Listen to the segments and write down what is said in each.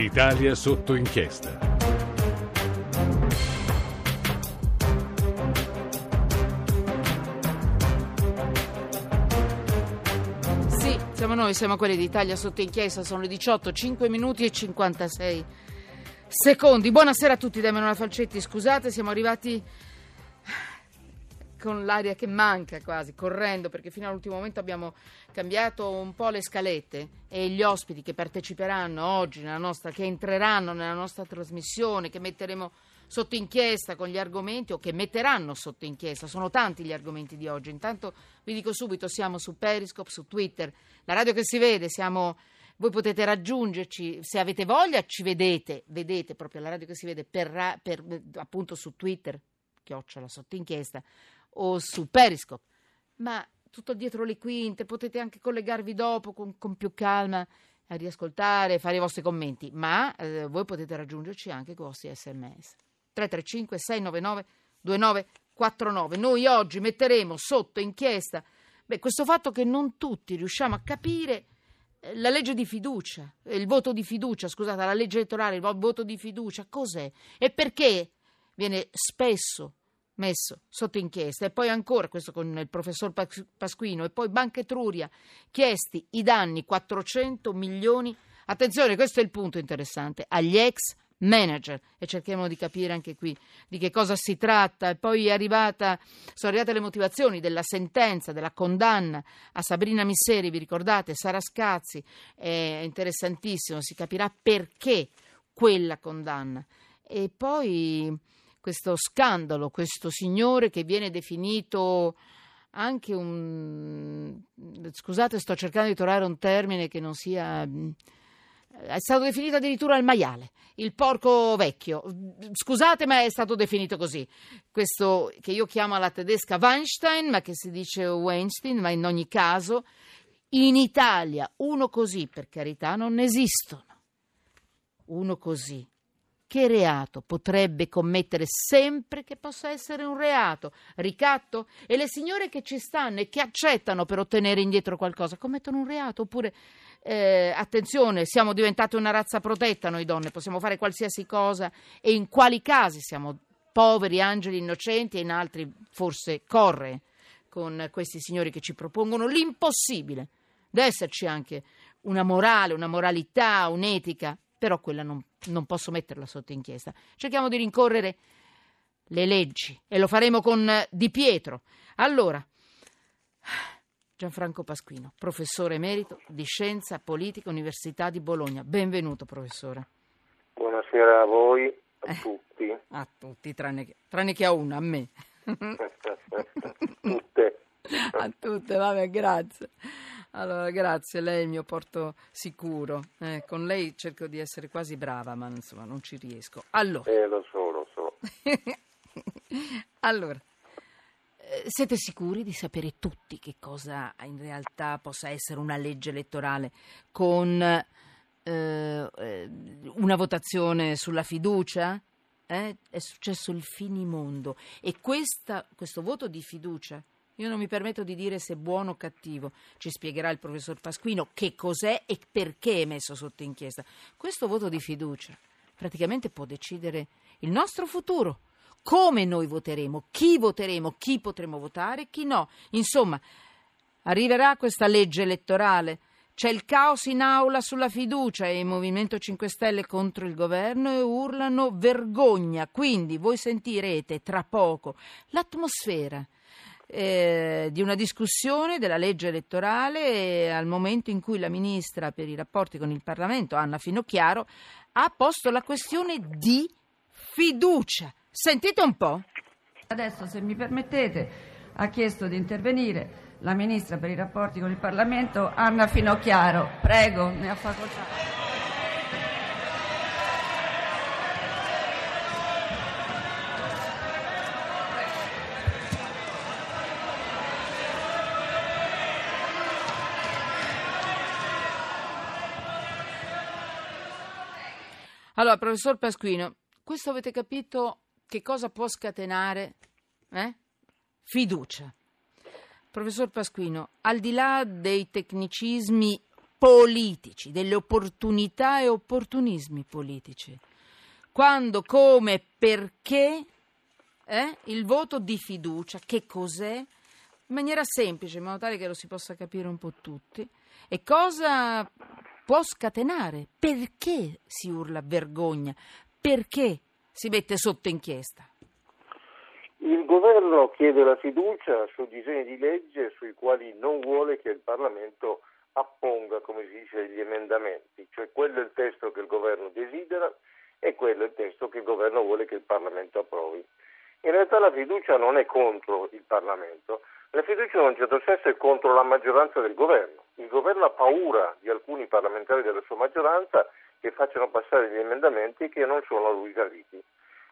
Italia sotto inchiesta. Sì, siamo noi, siamo quelli d'Italia sotto inchiesta, sono le 18, 5 minuti e 56 secondi. Buonasera a tutti da Emanuela Falcetti, scusate, siamo arrivati con l'aria che manca quasi, correndo, perché fino all'ultimo momento abbiamo cambiato un po' le scalette e gli ospiti che parteciperanno oggi, nostra, che entreranno nella nostra trasmissione, che metteremo sotto inchiesta con gli argomenti o che metteranno sotto inchiesta. Sono tanti gli argomenti di oggi. Intanto vi dico subito, siamo su Periscope, su Twitter, la radio che si vede, siamo... Voi potete raggiungerci, se avete voglia ci vedete, vedete proprio la radio che si vede per, per, appunto su Twitter, chiocciola sotto inchiesta, o su Periscope. Ma tutto dietro le quinte, potete anche collegarvi dopo con, con più calma a riascoltare, fare i vostri commenti, ma eh, voi potete raggiungerci anche con i vostri sms. 335 699 2949. Noi oggi metteremo sotto inchiesta beh, questo fatto che non tutti riusciamo a capire eh, la legge di fiducia, il voto di fiducia, scusate, la legge elettorale, il voto di fiducia, cos'è e perché viene spesso messo sotto inchiesta e poi ancora questo con il professor Pasquino e poi Banca Etruria chiesti i danni 400 milioni. Attenzione questo è il punto interessante agli ex manager e cerchiamo di capire anche qui di che cosa si tratta. E poi arrivata, sono arrivate le motivazioni della sentenza, della condanna a Sabrina Misseri, vi ricordate, Sara Scazzi, è interessantissimo, si capirà perché quella condanna. E poi questo scandalo, questo signore che viene definito anche un scusate sto cercando di trovare un termine che non sia è stato definito addirittura il maiale, il porco vecchio. Scusate, ma è stato definito così. Questo che io chiamo alla tedesca Weinstein, ma che si dice Weinstein, ma in ogni caso in Italia uno così, per carità, non esistono. Uno così. Che reato potrebbe commettere sempre che possa essere un reato? Ricatto? E le signore che ci stanno e che accettano per ottenere indietro qualcosa commettono un reato? Oppure eh, attenzione, siamo diventate una razza protetta noi donne, possiamo fare qualsiasi cosa e in quali casi siamo poveri angeli innocenti e in altri forse corre con questi signori che ci propongono l'impossibile. Deve esserci anche una morale, una moralità, un'etica, però quella non, non posso metterla sotto inchiesta. Cerchiamo di rincorrere le leggi e lo faremo con Di Pietro. Allora, Gianfranco Pasquino, professore emerito di Scienza Politica Università di Bologna. Benvenuto, professore. Buonasera a voi, a eh, tutti. A tutti, tranne che, tranne che a una, a me. tutte. A tutte, vabbè, grazie. Allora, grazie, lei è il mio porto sicuro. Eh, con lei cerco di essere quasi brava, ma insomma non ci riesco. Allora. Eh, lo so, lo so. allora, eh, siete sicuri di sapere tutti che cosa in realtà possa essere una legge elettorale con eh, eh, una votazione sulla fiducia? Eh? È successo il finimondo e questa, questo voto di fiducia io non mi permetto di dire se buono o cattivo, ci spiegherà il professor Pasquino che cos'è e perché è messo sotto inchiesta. Questo voto di fiducia praticamente può decidere il nostro futuro come noi voteremo, chi voteremo, chi potremo votare, chi no. Insomma, arriverà questa legge elettorale. C'è il caos in aula sulla fiducia e il Movimento 5 Stelle contro il governo e urlano vergogna. Quindi voi sentirete tra poco l'atmosfera eh, di una discussione della legge elettorale al momento in cui la ministra per i rapporti con il Parlamento, Anna Finocchiaro, ha posto la questione di fiducia. Sentite un po'. Adesso, se mi permettete, ha chiesto di intervenire la Ministra per i rapporti con il Parlamento, Anna Finocchiaro. Prego, ne ha facoltà. Allora, professor Pasquino, questo avete capito che cosa può scatenare? Eh? Fiducia. Professor Pasquino, al di là dei tecnicismi politici, delle opportunità e opportunismi politici. Quando, come, perché eh, il voto di fiducia, che cos'è? In maniera semplice, in modo tale che lo si possa capire un po' tutti. E cosa può scatenare? Perché si urla vergogna? Perché si mette sotto inchiesta? Il governo chiede la fiducia su disegni di legge sui quali non vuole che il Parlamento apponga, come si dice, gli emendamenti, cioè quello è il testo che il governo desidera e quello è il testo che il governo vuole che il Parlamento approvi. In realtà la fiducia non è contro il Parlamento, la fiducia in un certo senso è contro la maggioranza del governo. Il governo ha paura di alcuni parlamentari della sua maggioranza che facciano passare gli emendamenti che non sono a lui graditi.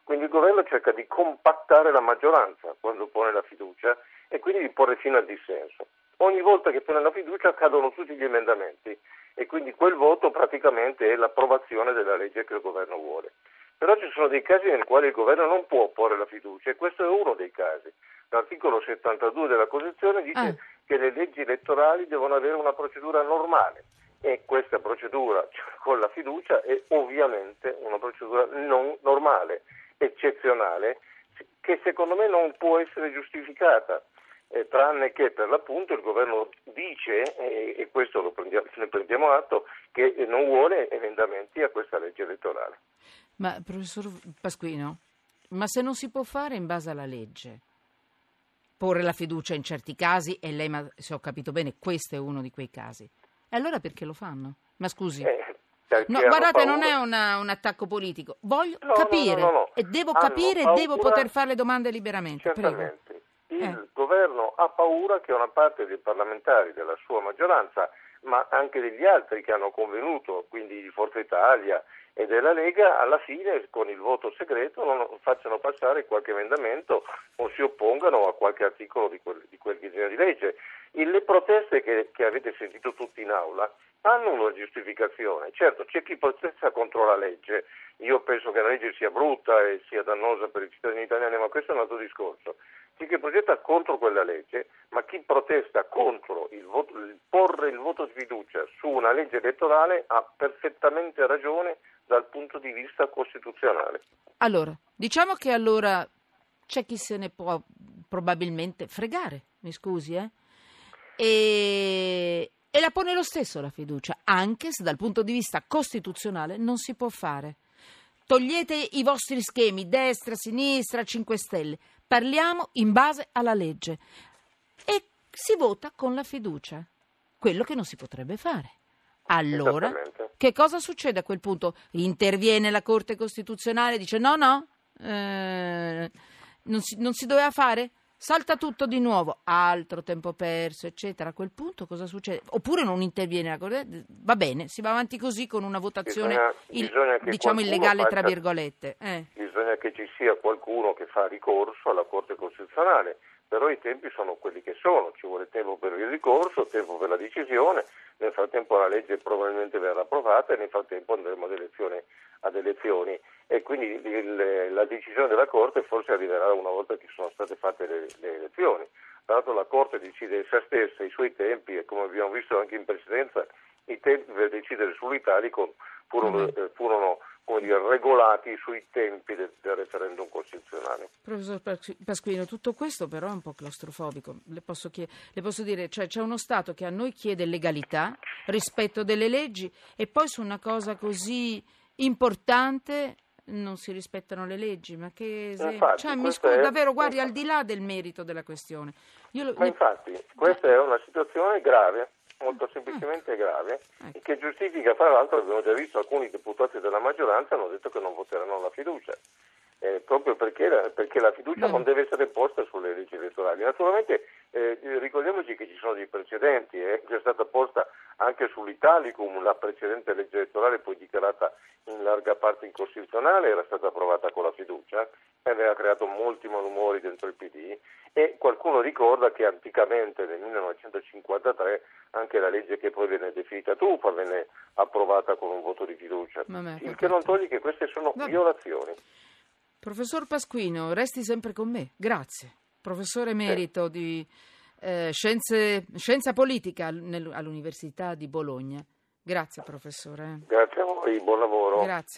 Quindi il governo cerca di compattare la maggioranza quando pone la fiducia e quindi di porre fine al dissenso. Ogni volta che pone la fiducia cadono tutti gli emendamenti e quindi quel voto praticamente è l'approvazione della legge che il governo vuole. Però ci sono dei casi nei quali il governo non può porre la fiducia e questo è uno dei casi. L'articolo 72 della Costituzione dice ah. che le leggi elettorali devono avere una procedura normale e questa procedura cioè, con la fiducia è ovviamente una procedura non normale, eccezionale, che secondo me non può essere giustificata eh, tranne che per l'appunto il governo dice, eh, e questo lo prendiamo, ne prendiamo atto, che non vuole emendamenti a questa legge elettorale. Ma professor Pasquino, ma se non si può fare in base alla legge, porre la fiducia in certi casi, e lei, se ho capito bene, questo è uno di quei casi, e allora perché lo fanno? Ma scusi. Eh, No, guardate, non è una, un attacco politico. Voglio no, capire no, e devo hanno capire e devo poter fare le domande liberamente. Certamente. Prego il eh. governo ha paura che una parte dei parlamentari della sua maggioranza, ma anche degli altri che hanno convenuto, quindi di Forza Italia e della Lega, alla fine con il voto segreto non facciano passare qualche emendamento o si oppongano a qualche articolo di quel, di quel disegno di legge. E le proteste che, che avete sentito tutti in aula hanno una giustificazione. Certo, c'è chi protesta contro la legge. Io penso che la legge sia brutta e sia dannosa per i cittadini italiani, ma questo è un altro discorso chi che protesta contro quella legge, ma chi protesta contro il, voto, il porre il voto di fiducia su una legge elettorale ha perfettamente ragione dal punto di vista costituzionale. Allora, diciamo che allora c'è chi se ne può probabilmente fregare, mi scusi, eh? E, e la pone lo stesso la fiducia, anche se dal punto di vista costituzionale non si può fare. Togliete i vostri schemi, destra, sinistra, 5 Stelle, Parliamo in base alla legge e si vota con la fiducia, quello che non si potrebbe fare. Allora, che cosa succede a quel punto? Interviene la Corte Costituzionale e dice no, no, eh, non, si, non si doveva fare? Salta tutto di nuovo, altro tempo perso, eccetera. A quel punto cosa succede? Oppure non interviene la Corte? Va bene, si va avanti così con una votazione bisogna, bisogna diciamo illegale tra virgolette. Eh. Bisogna che ci sia qualcuno che fa ricorso alla Corte Costituzionale, però i tempi sono quelli che sono, ci vuole tempo per il ricorso, tempo per la decisione, nel frattempo la legge probabilmente verrà approvata e nel frattempo andremo ad elezioni, ad elezioni e quindi il, la decisione della Corte forse arriverà una volta che sono state fatte le, le elezioni. Tra l'altro la Corte decide essa stessa i suoi tempi e come abbiamo visto anche in precedenza i tempi per decidere sull'Italicum furono, mm. eh, furono dire, regolati sui tempi del, del, referendum costituzionale. Professor Pasquino, tutto questo però è un po' claustrofobico. Le posso, chied- le posso dire, cioè c'è uno Stato che a noi chiede legalità, rispetto delle leggi e poi su una cosa così importante non si rispettano le leggi, ma che infatti, cioè, mi scusi, davvero, guardi, al di là del merito della questione. Lo, ma infatti, questa è una situazione grave, molto semplicemente grave, ecco. che giustifica, fra l'altro, abbiamo già visto alcuni deputati della maggioranza hanno detto che non voteranno la fiducia. Eh, proprio perché la, perché la fiducia mm. non deve essere posta sulle leggi elettorali. Naturalmente eh, ricordiamoci che ci sono dei precedenti, è eh, stata posta anche sull'Italicum la precedente legge elettorale poi dichiarata in larga parte incostituzionale era stata approvata con la fiducia e aveva creato molti malumori dentro il PD e qualcuno ricorda che anticamente nel 1953 anche la legge che poi venne definita truffa venne approvata con un voto di fiducia, il che non toglie che queste sono Vabbè. violazioni. Professor Pasquino, resti sempre con me, grazie. Professore emerito di eh, scienze, scienza politica all'Università di Bologna. Grazie professore. Grazie a voi, buon lavoro. Grazie.